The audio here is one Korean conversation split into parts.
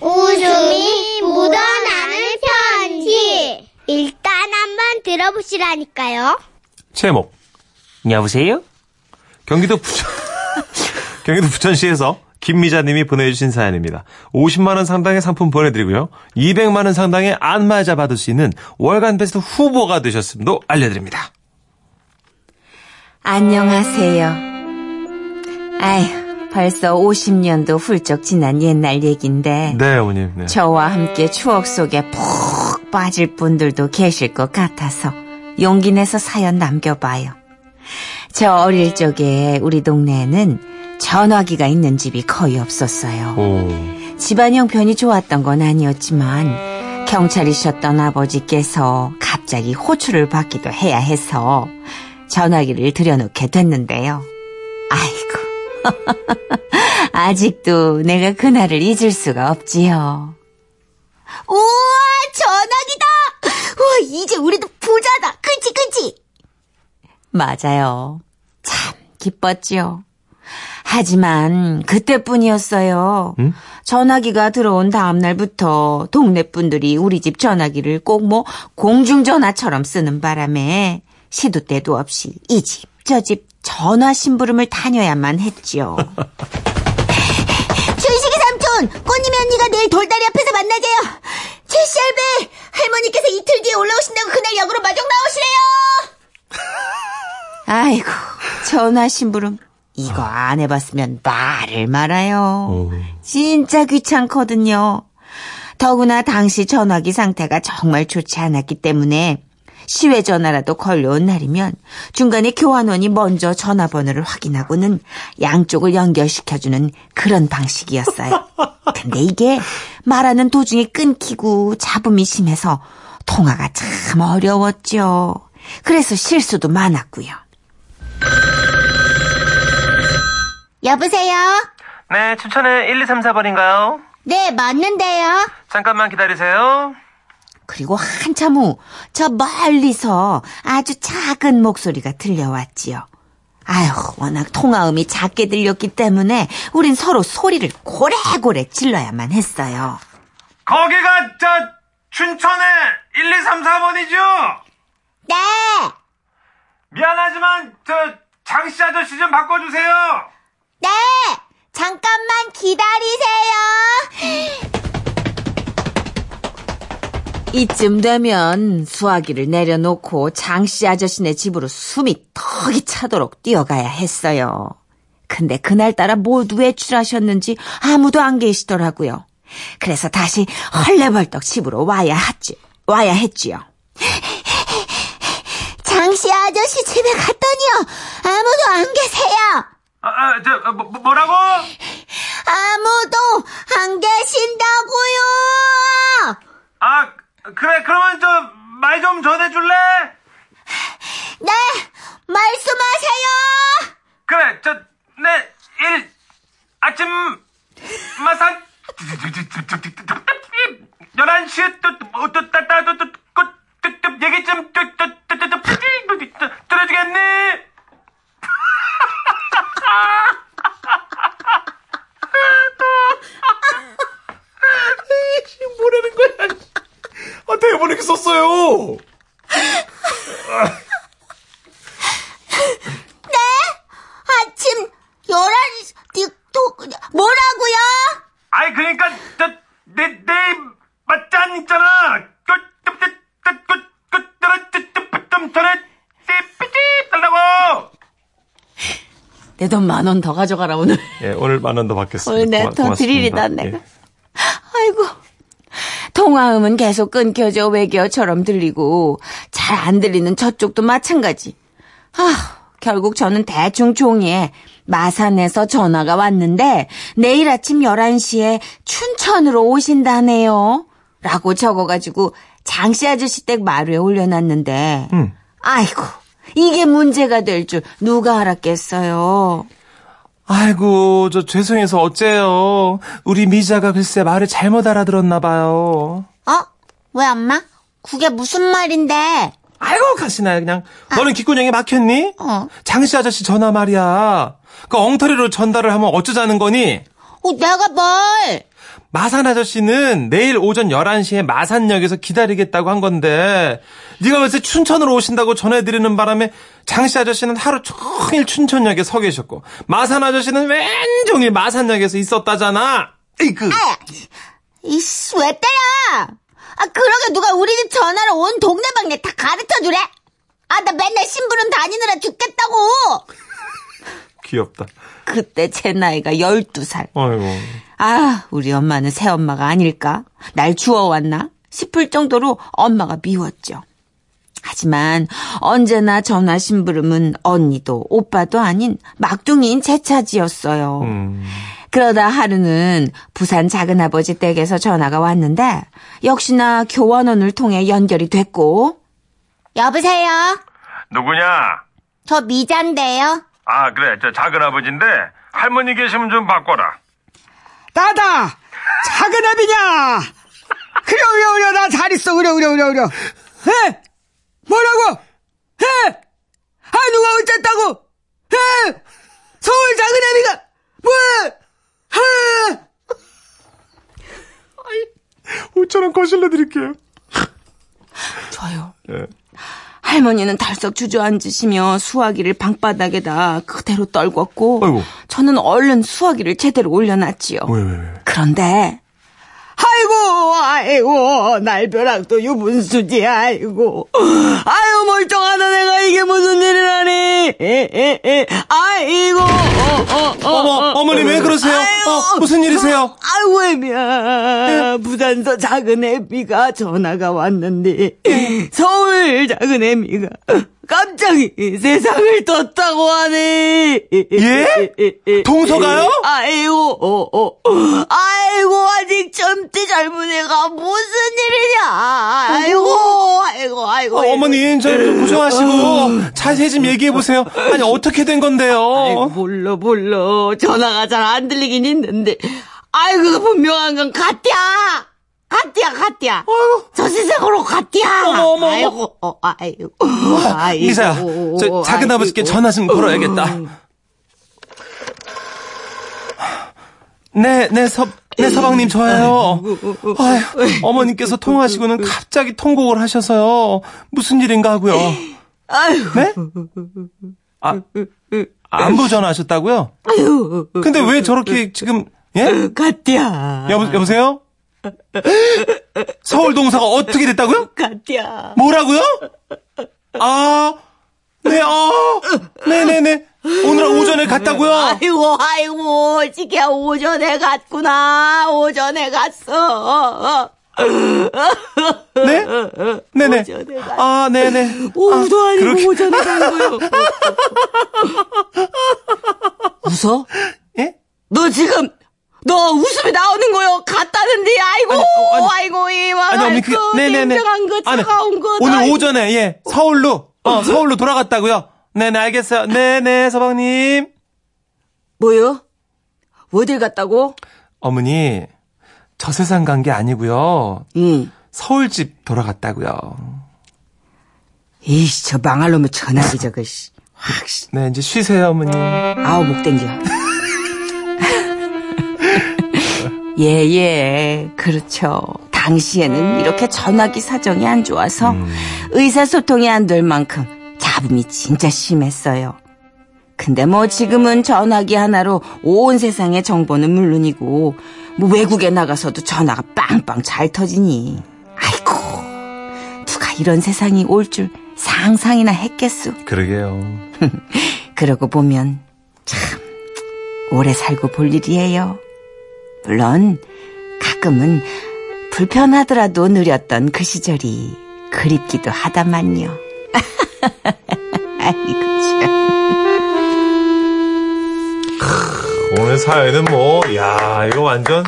웃음이 묻어나는 편지. 일단 한번 들어보시라니까요. 제목. 여보세요? 경기도 부천, 경기도 부천시에서 김미자님이 보내주신 사연입니다. 50만원 상당의 상품 보내드리고요. 200만원 상당의 안마자 받을 수 있는 월간 베스트 후보가 되셨음도 알려드립니다. 안녕하세요. 아휴, 벌써 50년도 훌쩍 지난 옛날 얘긴데 네, 어머님. 네. 저와 함께 추억 속에 푹 빠질 분들도 계실 것 같아서 용기 내서 사연 남겨봐요. 저 어릴 적에 우리 동네에는 전화기가 있는 집이 거의 없었어요. 오. 집안 형편이 좋았던 건 아니었지만 경찰이셨던 아버지께서 갑자기 호출을 받기도 해야 해서 전화기를 들여놓게 됐는데요. 아이고. 아직도 내가 그날을 잊을 수가 없지요. 우와, 전화기다! 우와, 이제 우리도 부자다! 그치, 그치? 맞아요. 참 기뻤지요. 하지만 그때뿐이었어요. 응? 전화기가 들어온 다음 날부터 동네 분들이 우리 집 전화기를 꼭 뭐 공중전화처럼 쓰는 바람에 시도 때도 없이 이 집, 저집 전화 심부름을 다녀야만 했지요. 춘식이 삼촌, 꽃님이 언니가 내일 돌다리 앞에서 만나재요. 제시 할배, 할머니께서 이틀 뒤에 올라오신다고 그날 역으로 마중 나오시래요. 아이고, 전화 심부름. 이거 안 해봤으면 말을 말아요. 오. 진짜 귀찮거든요. 더구나 당시 전화기 상태가 정말 좋지 않았기 때문에 시외 전화라도 걸려온 날이면 중간에 교환원이 먼저 전화번호를 확인하고는 양쪽을 연결시켜주는 그런 방식이었어요. 근데 이게 말하는 도중에 끊기고 잡음이 심해서 통화가 참 어려웠죠. 그래서 실수도 많았고요. 여보세요? 네, 춘천에 1, 2, 3, 4번인가요? 네, 맞는데요. 잠깐만 기다리세요. 그리고 한참 후 저 멀리서 아주 작은 목소리가 들려왔지요. 아휴, 워낙 통화음이 작게 들렸기 때문에 우린 서로 소리를 고래고래 질러야만 했어요. 거기가 저 춘천에 1, 2, 3, 4번이죠? 네! 미안하지만 저 장씨 아저씨 좀 바꿔주세요. 네! 잠깐만 기다리세요. 이쯤 되면 수화기를 내려놓고 장씨 아저씨네 집으로 숨이 턱이 차도록 뛰어가야 했어요. 근데 그날따라 모두 외출하셨는지 아무도 안 계시더라고요. 그래서 다시 헐레벌떡 집으로 와야 했지, 와야 했지요. 장씨 아저씨 집에 갔더니요. 아무도 안 계세요. 아, 아, 저, 아, 뭐, 뭐라고? 아무도 안 계신다고요. 아, 그래, 그러면 저, 말 좀 전해줄래? 네, 말씀하세요. 그래, 저, 네, 일, 아침, 마산, 11시에 또, 또, 또, 따, 따, 또, 또, 또, 또, 또, 얘기 좀, 또, 또, 또, 또, 또, 또, 들어주겠니? 그렇게 썼어요? 네? 아침 11시 틱톡 뭐라고요? 아니 그러니까 내내 내, 맞잔 있잖아. 내돈 만 원 더 가져가라 오늘. 예, 오늘 만 원 더 받겠습니다. 오늘 네, 내돈 드릴이다 내가. 예. 통화음은 계속 끊겨져 외계어처럼 들리고 잘 안 들리는 저쪽도 마찬가지. 아, 결국 저는 대충 종이에 마산에서 전화가 왔는데 내일 아침 11시에 춘천으로 오신다네요. 라고 적어가지고 장씨 아저씨 댁 마루에 올려놨는데 응. 아이고 이게 문제가 될 줄 누가 알았겠어요. 아이고, 저 죄송해서 어째요. 우리 미자가 글쎄 말을 잘못 알아들었나 봐요. 어? 왜 엄마? 그게 무슨 말인데? 아이고, 가시나요, 그냥. 너는 귓구녕에 막혔니? 어. 장씨 아저씨 전화 말이야. 그 엉터리로 전달을 하면 어쩌자는 거니? 어, 내가 뭘? 마산 아저씨는 내일 오전 11시에 마산역에서 기다리겠다고 한 건데 네가 글쎄 춘천으로 오신다고 전해드리는 바람에 장씨 아저씨는 하루 종일 춘천역에 서 계셨고 마산 아저씨는 왼종일 마산역에서 있었다잖아. 이그 이씨, 왜 때려? 아, 그러게 누가 우리 집 전화로 온 동네방네 다 가르쳐 주래? 아, 나 맨날 심부름 다니느라 죽겠다고! 귀엽다. 그때 제 나이가 12살. 아이고. 아, 우리 엄마는 새엄마가 아닐까? 날 주워왔나? 싶을 정도로 엄마가 미웠죠. 하지만 언제나 전화 심부름은 언니도 오빠도 아닌 막둥이인 제 차지였어요. 음. 그러다 하루는 부산 작은아버지 댁에서 전화가 왔는데 역시나 교환원을 통해 연결이 됐고 여보세요? 누구냐? 저 미자인데요. 아, 그래. 저 작은 아버지인데 할머니 계시면 좀 바꿔라. 나다! 작은 애비냐! 그래, 그래, 그래, 나 잘 있어, 그래, 그래, 그래, 그래. 에? 뭐라고? 에? 아, 누가 어쨌다고? 에? 서울 작은 애비가, 뭐? 에? 5천원 거실러 드릴게요. 저요. 예. 할머니는 덜썩 주저앉으시며 수화기를 방바닥에다 그대로 떨궜고 아이고. 저는 얼른 수화기를 제대로 올려놨지요. 왜, 왜, 왜? 그런데 아이고, 아이고, 날벼락도 유분수지, 아이고. 아유, 멀쩡하다, 내가 이게 무슨 일이라니. 에, 에, 에. 아이고, 어, 어, 어. 어머, 어머니 왜 그러세요? 아이고. 어, 무슨 일이세요? 아이고, 애미야. 부산서 작은 애미가 전화가 왔는데, 서울 작은 애미가 갑자기 세상을 떴다고 하네. 예? 동서가요? 아이고, 어, 어. 아이고, 아직 젊디 젊은 애가 무슨 일이냐. 아이고, 아이고, 아이고. 어, 어머니, 저, 좀 고생하시고, 자세히 좀 얘기해보세요. 아니, 어떻게 된 건데요? 아이고, 몰라, 몰라. 전화가 잘 안 들리긴 있는데. 아이고, 분명한 건 갓띠야! 갓띠야, 갓띠야! 저 세상으로 갓띠야! 어머, 어머. 아이고, 어, 아이고. 아이고. 이사야, 저 작은 아버지께. 전화 좀 걸어야겠다. 네, 네, 서, 네, 서방님, 저예요. 아휴, 어머님께서 통화하시고는 갑자기 통곡을 하셔서요. 무슨 일인가 하고요. 아이고. 네? 아, 안부 전화하셨다고요? 근데 왜 저렇게 지금, 예? 갓띠야. 여보, 여보세요? 서울 동사가 어떻게 됐다고요? 갓띠야. 뭐라고요? 아, 네, 아, 네네네. 오늘 오전에 갔다고요? 아이고, 아이고, 지게 오전에 갔구나. 오전에 갔어. 네? 네네. 아, 네네. 오후도 아니고 그렇게- 오전에 간 거요. 웃어? 예? 너 지금 너 웃음이 나오는 거요. 갔다는데 아이고 아니, 어, 아니. 아이고 이만 아니, 그, 네네네. 냉정한 거 차가운 거 오늘 아이고. 오전에, 예, 서울로, 어, 서울로 돌아갔다고요? 네네, 알겠어요. 네네, 서방님. 뭐요? 어딜 갔다고? 어머니, 저 세상 간 게 아니고요. 응. 서울집 돌아갔다고요. 이씨 저 망할 놈의 전화기 저거 씨. 확 씨. 네, 이제 쉬세요, 어머니. 아우 목 땡겨. 예, 예, 그렇죠. 당시에는 이렇게 전화기 사정이 안 좋아서 의사소통이 안 될 만큼 잡음이 진짜 심했어요. 근데 뭐 지금은 전화기 하나로 온 세상의 정보는 물론이고 뭐 외국에 나가서도 전화가 빵빵 잘 터지니 아이고 누가 이런 세상이 올 줄 상상이나 했겠소. 그러게요. 그러고 보면 참 오래 살고 볼 일이에요. 물론 가끔은 불편하더라도 느렸던 그 시절이 그립기도 하다만요. 아이고 오늘 사연은 뭐, 야 이거 완전,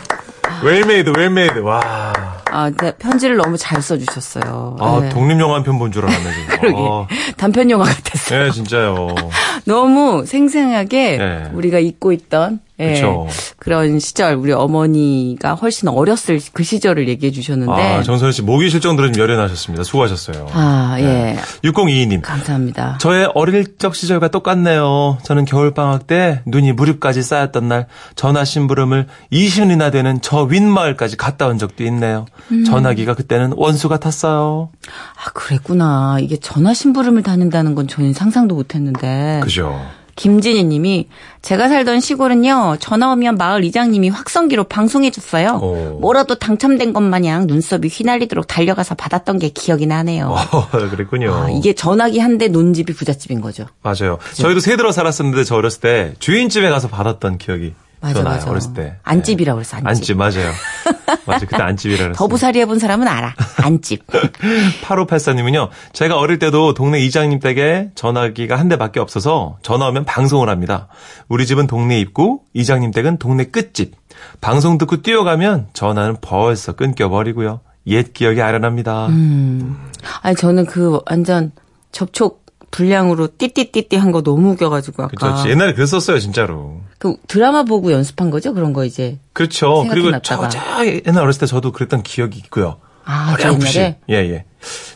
well-made, well-made, 와. 아, 근데 편지를 너무 잘 써주셨어요. 아, 네. 독립영화 한 편 본 줄 알았네, 지금. 그러게 아, 단편 영화 같았어요. 네, 진짜요. 너무 생생하게 네. 우리가 잊고 있던 예. 그쵸. 그런 시절 우리 어머니가 훨씬 어렸을 그 시절을 얘기해 주셨는데 아, 정선희 씨 목이 쉴 정도로 좀 열연하셨습니다. 수고하셨어요. 아, 예. 6022님. 감사합니다. 저의 어릴 적 시절과 똑같네요. 저는 겨울 방학 때 눈이 무릎까지 쌓였던 날 전화 심부름을 20년이나 되는 저 윗마을까지 갔다 온 적도 있네요. 음. 전화기가 그때는 원수 같았어요. 아, 그랬구나. 이게 전화 심부름을 다닌다는 건 저는 상상도 못 했는데. 그죠. 김진희 님이 제가 살던 시골은요. 전화 오면 마을 이장님이 확성기로 방송해 줬어요. 오. 뭐라도 당첨된 것 마냥 눈썹이 휘날리도록 달려가서 받았던 게 기억이 나네요. 어, 그랬군요. 아, 이게 전화기 한 대 논집이 부잣집인 거죠. 맞아요. 저희도 세들어 살았었는데 저 어렸을 때 주인집에 가서 받았던 기억이 맞아, 나요. 맞아. 어렸을 때. 안집이라고 그랬어, 안집. 안집 맞아요. 맞아요. 그때 안집이라 그랬어요. 더부살이 해본 사람은 알아. 안집. 8584님은요, 제가 어릴 때도 동네 이장님 댁에 전화기가 한 대밖에 없어서 전화 오면 방송을 합니다. 우리 집은 동네 입구, 이장님 댁은 동네 끝집. 방송 듣고 뛰어가면 전화는 벌써 끊겨버리고요. 옛 기억이 아련합니다. 음. 아니, 저는 그 완전 접촉 불량으로 띠띠띠띠 한 거 너무 웃겨가지고 아까. 그렇죠. 옛날에 그랬었어요, 진짜로. 그 드라마 보고 연습한 거죠? 그런 거 이제. 그렇죠. 그리고. 저, 저 옛날 어렸을 때 저도 그랬던 기억이 있고요. 아, 저 어렴풋이. 예, 예.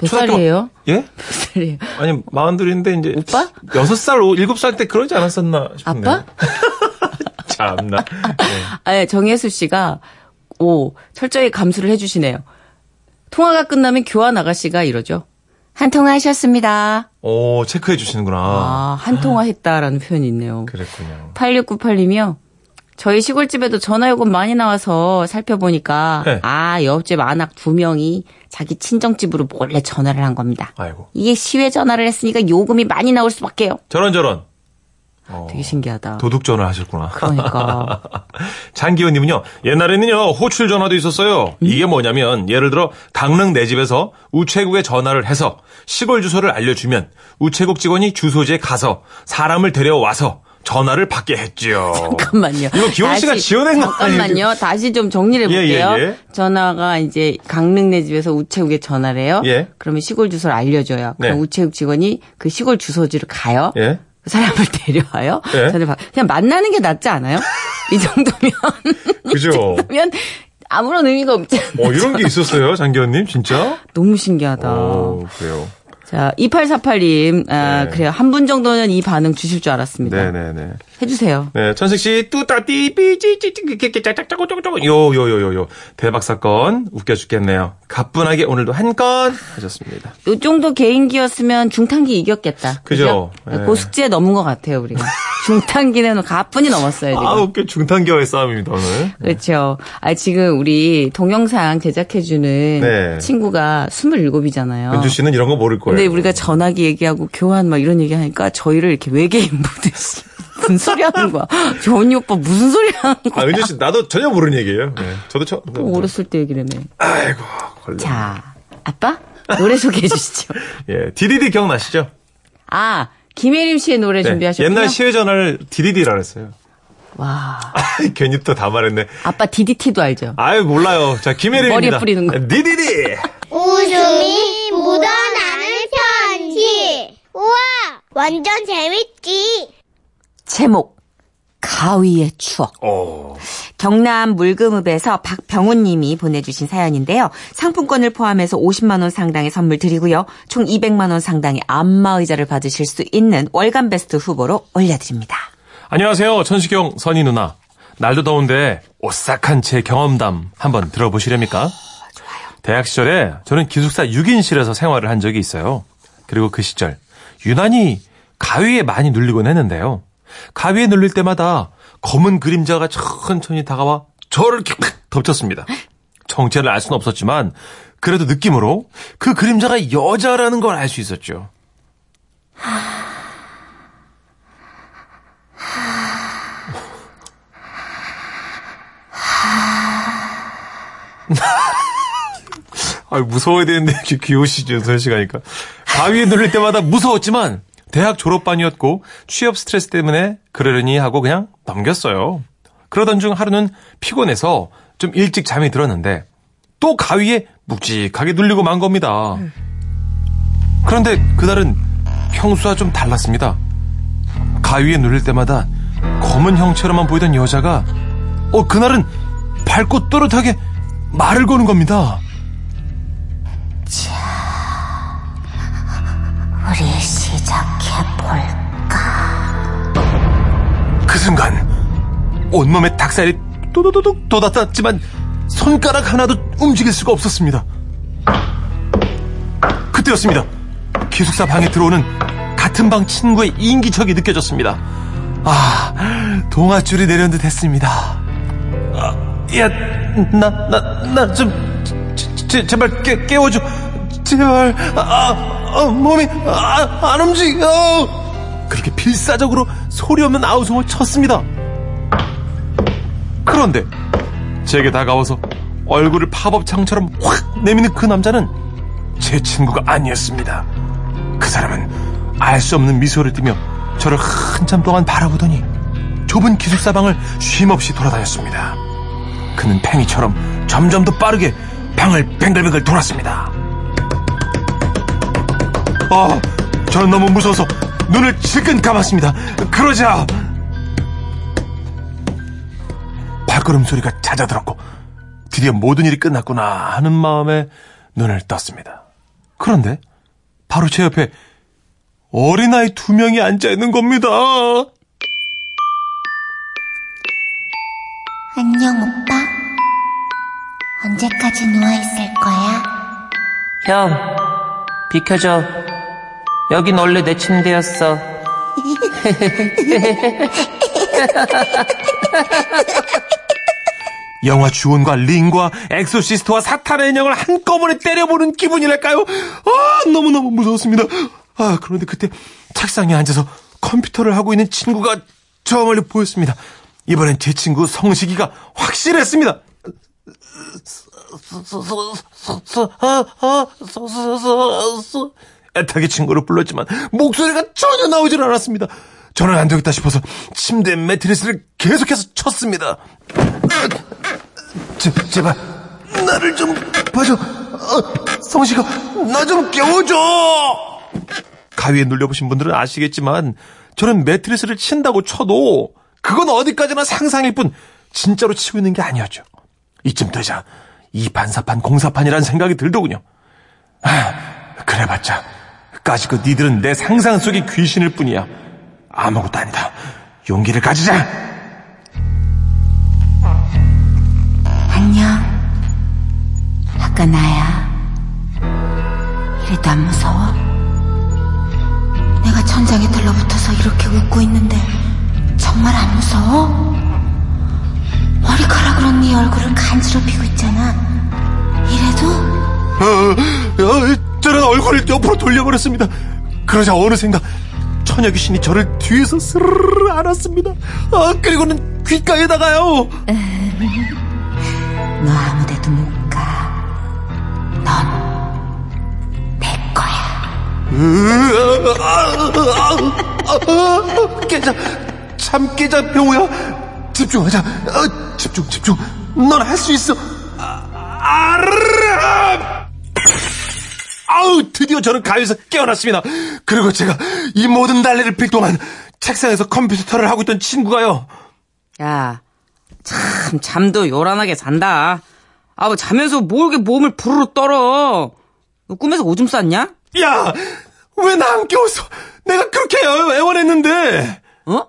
몇 살이에요? 예? 몇 살이에요? 아니, 마흔둘인데 이제. 오빠? 여섯 살, 오- 일곱 살 때 그러지 않았었나 싶네요. 아빠? 참나. 네. 아, 정혜수 씨가, 오, 철저히 감수를 해주시네요. 통화가 끝나면 교환 아가씨가 이러죠. 한 통화 하셨습니다. 오, 체크해 주시는구나. 아, 한 통화 했다라는 표현이 있네요. 그랬군요. 8698님이요. 저희 시골집에도 전화요금 많이 나와서 살펴보니까, 네. 아, 옆집 아낙 두 명이 자기 친정집으로 몰래 전화를 한 겁니다. 아이고. 이게 시외 전화를 했으니까 요금이 많이 나올 수밖에요. 저런 저런. 어, 되게 신기하다. 도둑 전화 하셨구나. 그러니까. 장기호님은요, 옛날에는요, 호출 전화도 있었어요. 이게 뭐냐면, 예를 들어, 강릉 내 집에서 우체국에 전화를 해서 시골 주소를 알려주면 우체국 직원이 주소지에 가서 사람을 데려와서 전화를 받게 했지요. 잠깐만요. 이거 기원 씨가 지어낸 거 아니에요? 잠깐만요. 다시 좀 정리를 예, 해볼게요. 예, 예. 전화가 이제 강릉 내 집에서 우체국에 전화를 해요. 예. 그러면 시골 주소를 알려줘요. 그럼 네. 우체국 직원이 그 시골 주소지로 가요. 그 사람을 데려와요. 받- 그냥 만나는 게 낫지 않아요? 이 정도면. 그죠? 그러면 아무런 의미가 없지 않나요? 어, 이런 게 있었어요, 장기호님, 진짜? 너무 신기하다. 오, 그래요. 자, 2848님, 아, 네. 그래요. 한 분 정도는 이 반응 주실 줄 알았습니다. 네네네. 해주세요. 네, 천식 씨, 뚜따, 띠, 찌, 찌, 찌, 찌, 짜짜짜고, 쪼고, 쪼고, 요, 요, 요, 요, 요. 대박 사건, 웃겨 죽겠네요. 가뿐하게 오늘도 한 건 하셨습니다. 요 정도 개인기였으면 중탄기 이겼겠다. 그죠? 그죠? 네. 고숙지에 넘은 것 같아요, 우리가. 중탄기는 가뿐히 넘었어요, 지금. 아, 웃겨 중탄기와의 싸움입니다, 오늘. 그렇죠. 아, 지금 우리 동영상 제작해주는 네. 친구가 27이잖아요. 은주 씨는 이런 거 모를 거예요. 근데 우리가 전화기 얘기하고 교환 막 이런 얘기 하니까 저희를 이렇게 외계인 보듯이 무슨 소리 하는 거야. 저 언니 오빠 무슨 소리 하는 아, 거야. 은주 씨, 나도 전혀 모르는 얘기예요. 네. 저도 처음. 또 어렸을 때 얘기라며. 아이고, 걸려. 자, 아빠? 노래 소개해 주시죠. 예, 디디디 기억나시죠? 아, 김혜림 씨의 노래 네, 준비하셨군요. 옛날 시외전화를 디디디라 그랬어요. 와, 괜히 또 다 말했네. 아빠 DDT도 알죠? 아유, 몰라요. 자, 김혜림입니다. 머리에 뿌리는 거. 디디디! 웃음이 묻어나는 편지. 우와, 완전 재밌지. 제목 가위의 추억. 오. 경남 물금읍에서 박병훈 님이 보내주신 사연인데요. 상품권을 포함해서 50만 원 상당의 선물 드리고요. 총 200만 원 상당의 안마의자를 받으실 수 있는 월간 베스트 후보로 올려드립니다. 안녕하세요. 천식경 선희 누나. 날도 더운데 오싹한 제 경험담 한번 들어보시렵니까? 대학 시절에 저는 기숙사 6인실에서 생활을 한 적이 있어요. 그리고 그 시절 유난히 가위에 많이 눌리곤 했는데요. 가위에 눌릴 때마다 검은 그림자가 천천히 다가와 저를 팍 덮쳤습니다. 정체를 알 수는 없었지만 그래도 느낌으로 그 그림자가 여자라는 걸 알 수 있었죠. 아 무서워야 되는데 귀여우시죠, 선 씨가 니까. 가위에 눌릴 때마다 무서웠지만 대학 졸업반이었고 취업 스트레스 때문에 그러려니 하고 그냥 넘겼어요. 그러던 중 하루는 피곤해서 좀 일찍 잠이 들었는데 또 가위에 묵직하게 눌리고 만 겁니다. 그런데 그날은 평소와 좀 달랐습니다. 가위에 눌릴 때마다 검은 형체로만 보이던 여자가 어 그날은 밝고 또렷하게 말을 거는 겁니다. 우리 시작해볼까? 그 순간 온몸에 닭살이 또도도독 돋았지만 손가락 하나도 움직일 수가 없었습니다. 그때였습니다. 기숙사 방에 들어오는 같은 방 친구의 인기척이 느껴졌습니다. 아, 동아줄이 내려온 듯 했습니다. 아, 야, 나, 나, 나 좀, 제, 제, 제발 깨, 깨워줘. 제발, 아, 아, 몸이, 아, 안 움직여. 그렇게 필사적으로 소리 없는 아우성을 쳤습니다. 그런데 제게 다가와서 얼굴을 팝업창처럼 확 내미는 그 남자는 제 친구가 아니었습니다. 그 사람은 알 수 없는 미소를 띠며 저를 한참 동안 바라보더니 좁은 기숙사방을 쉼없이 돌아다녔습니다. 그는 팽이처럼 점점 더 빠르게 방을 뱅글뱅글 돌았습니다. 아, 저는 너무 무서워서 눈을 질끈 감았습니다. 그러자 발걸음 소리가 잦아들었고 드디어 모든 일이 끝났구나 하는 마음에 눈을 떴습니다. 그런데 바로 제 옆에 어린아이 두 명이 앉아 있는 겁니다. 안녕, 오빠. 언제까지 누워있을 거야? 형, 비켜줘. 여긴 원래 내 침대였어. 영화 주온과 링과 엑소시스트와 사탄의 인형을 한꺼번에 때려보는 기분이랄까요? 아, 너무너무 무서웠습니다. 아, 그런데 그때 책상에 앉아서 컴퓨터를 하고 있는 친구가 저 멀리 보였습니다. 이번엔 제 친구 성식이가 확실했습니다. 애타게 친구를 불렀지만 목소리가 전혀 나오질 않았습니다. 저는 안 되겠다 싶어서 침대 매트리스를 계속해서 쳤습니다. 제, 제발 나를 좀 봐줘. 어, 성식아 나좀 깨워줘. 가위에 눌려보신 분들은 아시겠지만 저는 매트리스를 친다고 쳐도 그건 어디까지나 상상일 뿐 진짜로 치고 있는 게 아니었죠. 이쯤 되자 이 반사판 공사판이라는 생각이 들더군요. 아, 그래봤자 까짓거 니들은 내 상상 속의 귀신일 뿐이야. 아무것도 아니다. 용기를 가지자. 안녕. 아까 나야. 이래도 안 무서워? 내가 천장에 들러붙어서 이렇게 웃고 있는데 정말 안 무서워? 머리카락으로 네 얼굴을 간지럽히고 있잖아. 이래도? 어, 어, 저는 얼굴을 옆으로 돌려버렸습니다. 그러자 어느샌가 처녀 귀신이 저를 뒤에서 스르르 안았습니다. 아, 그리고는 귓가에다가요. 너 아무데도 못 가. 넌 내 거야. 깨자, 참 깨자, 병우야. 집중하자. 어, 집중, 집중. 넌 할 수 있어. 아, 아르르! 아우, 드디어 저는 가위에서 깨어났습니다. 그리고 제가 이 모든 난리를 필 동안 책상에서 컴퓨터를 하고 있던 친구가요. 야, 참 잠도 요란하게 잔다. 아, 뭐 자면서 뭘 이렇게 몸을 부르르 떨어. 너 꿈에서 오줌 쌌냐? 야, 왜 나 안 깨웠어? 내가 그렇게 애원했는데. 어?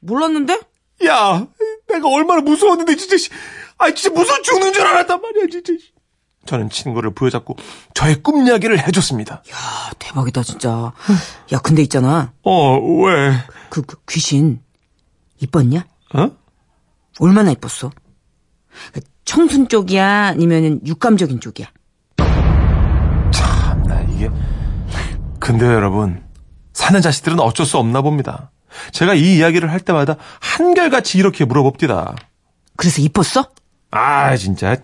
몰랐는데? 야, 내가 얼마나 무서웠는데 진짜. 씨. 아, 진짜 무서워 죽는 줄 알았단 말이야, 진짜. 저는 친구를 부여잡고 저의 꿈 이야기를 해줬습니다. 아, 대박이다 진짜. 야, 근데 있잖아. 어, 왜? 그, 그 귀신 이뻤냐? 어? 얼마나 이뻤어? 그 청순 쪽이야? 아니면 육감적인 쪽이야? 참나 이게. 근데 여러분, 사는 자식들은 어쩔 수 없나 봅니다. 제가 이 이야기를 할 때마다 한결같이 이렇게 물어봅디다. 그래서 이뻤어? 아, 진짜.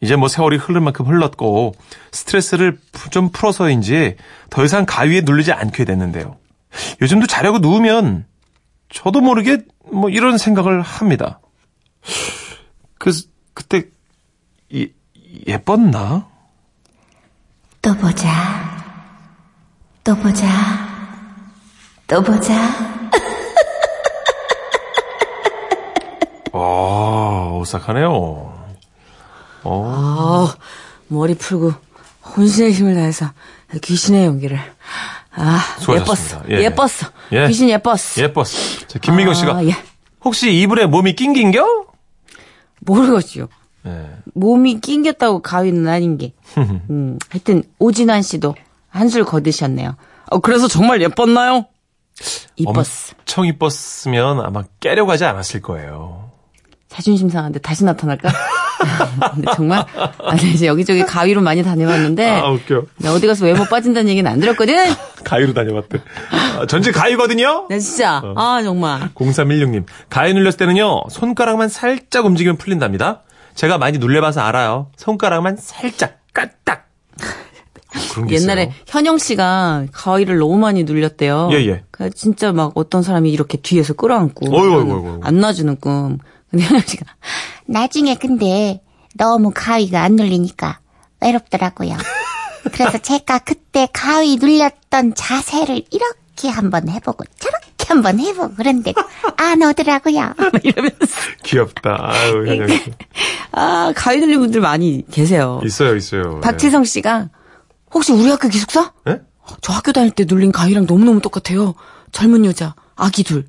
이제 뭐 세월이 흐를 만큼 흘렀고 스트레스를 좀 풀어서인지 더 이상 가위에 눌리지 않게 됐는데요. 요즘도 자려고 누우면 저도 모르게 뭐 이런 생각을 합니다. 그 그때 예, 예뻤나? 또 보자. 또 보자. 또 보자. 오싹하네요. 어, 아, 머리 풀고 혼신의 힘을 다해서 귀신의 용기를. 아, 수고하셨습니다. 예뻤어. 예. 예뻤어. 예. 귀신 예뻤어. 예뻤어. 자, 김민경 씨가 아, 예. 혹시 이불에 몸이 낑긴겨? 모르겠죠. 네. 몸이 낑겼다고 가위는 아닌 게. 음, 하여튼 오진환 씨도 한술 거드셨네요. 어, 그래서 정말 예뻤나요? 이뻤어. 엄청 이뻤으면 아마 깨려고 하지 않았을 거예요. 자존심 상한데 다시 나타날까? 정말 아니 이제 여기저기 가위로 많이 다녀봤는데 아, 웃겨. 나 어디 가서 외모 빠진다는 얘기는 안 들었거든. 가위로 다녀봤대. 아, 전체 가위거든요? 나 진짜 아 정말 0316님, 가위 눌렸을 때는요, 손가락만 살짝 움직이면 풀린답니다. 제가 많이 눌려봐서 알아요. 손가락만 살짝, 까딱. 그런 게 옛날에 있어요. 현영 씨가 가위를 너무 많이 눌렸대요. 예, 예. 그 진짜 막 어떤 사람이 이렇게 뒤에서 끌어안고 어이구, 어이구, 어이구. 안 놔주는 꿈. 근데 현영 씨가 나중에 근데 너무 가위가 안 눌리니까 외롭더라고요. 그래서 제가 그때 가위 눌렸던 자세를 이렇게 한번 해보고 저렇게 한번 해보고 그런데 안 오더라고요. 이러면서 귀엽다. 아유, 현영 씨. 아 가위 눌린 분들 많이 계세요. 있어요, 있어요. 박지성 씨가 혹시 우리 학교 기숙사? 네? 저 학교 다닐 때 눌린 가위랑 너무너무 똑같아요. 젊은 여자, 아기 둘.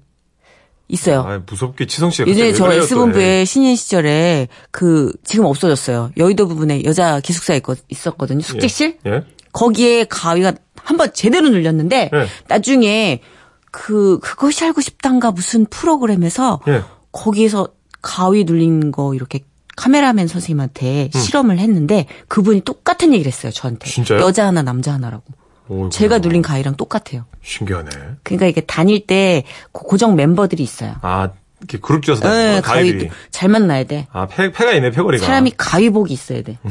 있어요. 아, 무섭게 치성 씨가. 예전에 저? S본부의 신인 시절에 그 지금 없어졌어요. 여의도 부분에 여자 기숙사 있, 있었거든요. 숙직실? 예? 예? 거기에 가위가 한 번 제대로 눌렸는데 네. 나중에 그 그것이 알고 싶단가 무슨 프로그램에서 예. 거기에서 가위 눌린 거 이렇게 카메라맨 선생님한테 음. 실험을 했는데 그분이 똑같은 얘기를 했어요 저한테 진짜요? 여자 하나 남자 하나라고 어이구야. 제가 눌린 가위랑 똑같아요 신기하네. 그러니까 이게 다닐 때 고- 고정 멤버들이 있어요 아, 이렇게 그룹 지어서 네. 가위도 잘 만나야 돼 아, 패, 패가 있네, 패거리가. 사람이 가위복이 있어야 돼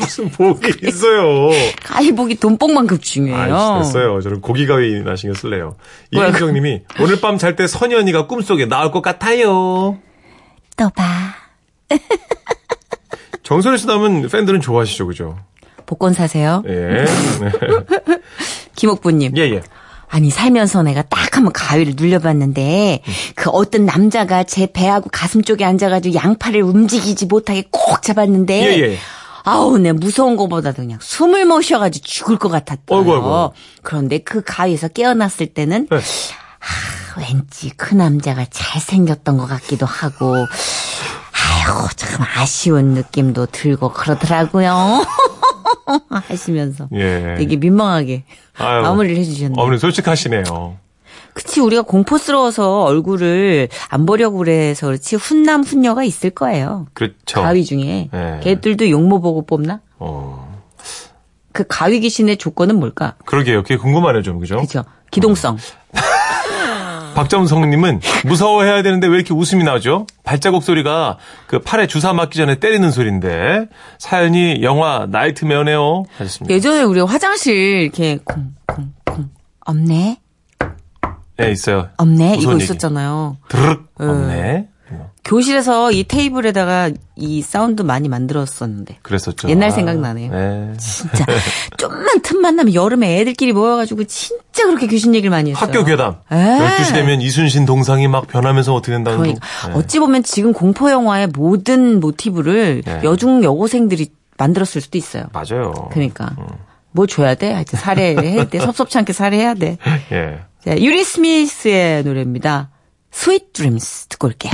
무슨 복이 있어요. 가위복이 돈뽕만큼 중요해요 아, 됐어요. 저는 고기 가위나 신경 쓸래요. 이인정 님이 오늘 밤 잘때 언니가 꿈속에 나올 것 같아요. 또 봐. 정선혜 씨 나오면 팬들은 좋아하시죠, 그죠? 복권 사세요 예. 김옥부님 예, 예. 아니 살면서 내가 딱 한번 가위를 눌려봤는데 그 어떤 남자가 제 배하고 가슴 쪽에 앉아가지고 양팔을 움직이지 못하게 꼭 잡았는데 예, 예. 아우 내 무서운 거보다도 그냥 숨을 못 쉬어가지고 죽을 것. 어이구, 어이구. 그런데 그 가위에서 깨어났을 때는 네. 아, 왠지 그 남자가 잘생겼던 것 같기도 하고 아유 참 아쉬운 느낌도 들고 그러더라고요. 하시면서 예. 되게 민망하게 아유, 마무리를 해주셨네요. 어머니 솔직하시네요. 그치 우리가 공포스러워서 얼굴을 안 보려고 그래서 그렇지 훈남 훈녀가 있을 거예요. 그렇죠. 가위 중에 네. 걔들도 용모 보고 뽑나? 어. 그 가위 귀신의 조건은 뭘까? 그러게요. 그게 궁금하네요, 좀, 그죠? 그죠? 기동성. 박정성님은 무서워해야 되는데 왜 이렇게 웃음이 나죠? 발자국 소리가 그 팔에 주사 맞기 전에 때리는 소리인데 사연이 영화 나이트메어네요. 하셨습니다. 예전에 우리 화장실 이렇게 콩콩콩 없네 네, 있어요. 없네 이거 얘기. 있었잖아요. 드르륵 네. 없네. 교실에서 이 테이블에다가 이 사운드 많이 만들었었는데 그랬었죠. 옛날 아, 생각나네요. 네. 진짜 좀만 틈만 나면 여름에 애들끼리 모여가지고 진짜 그렇게 귀신 얘기를 많이 했어요. 학교 괴담. 에. 12시 되면 이순신 동상이 막 변하면서 어떻게 된다는 그러니까 거. 네. 어찌 보면 지금 공포 영화의 모든 모티브를 네. 여중 여고생들이 만들었을 수도 있어요. 맞아요. 그러니까 뭐 줘야 돼? 하여튼 살해해야 돼. 섭섭치 않게 살해해야 돼. 예. 자, 유리 스미스의 노래입니다. Sweet Dreams 듣고 올게요.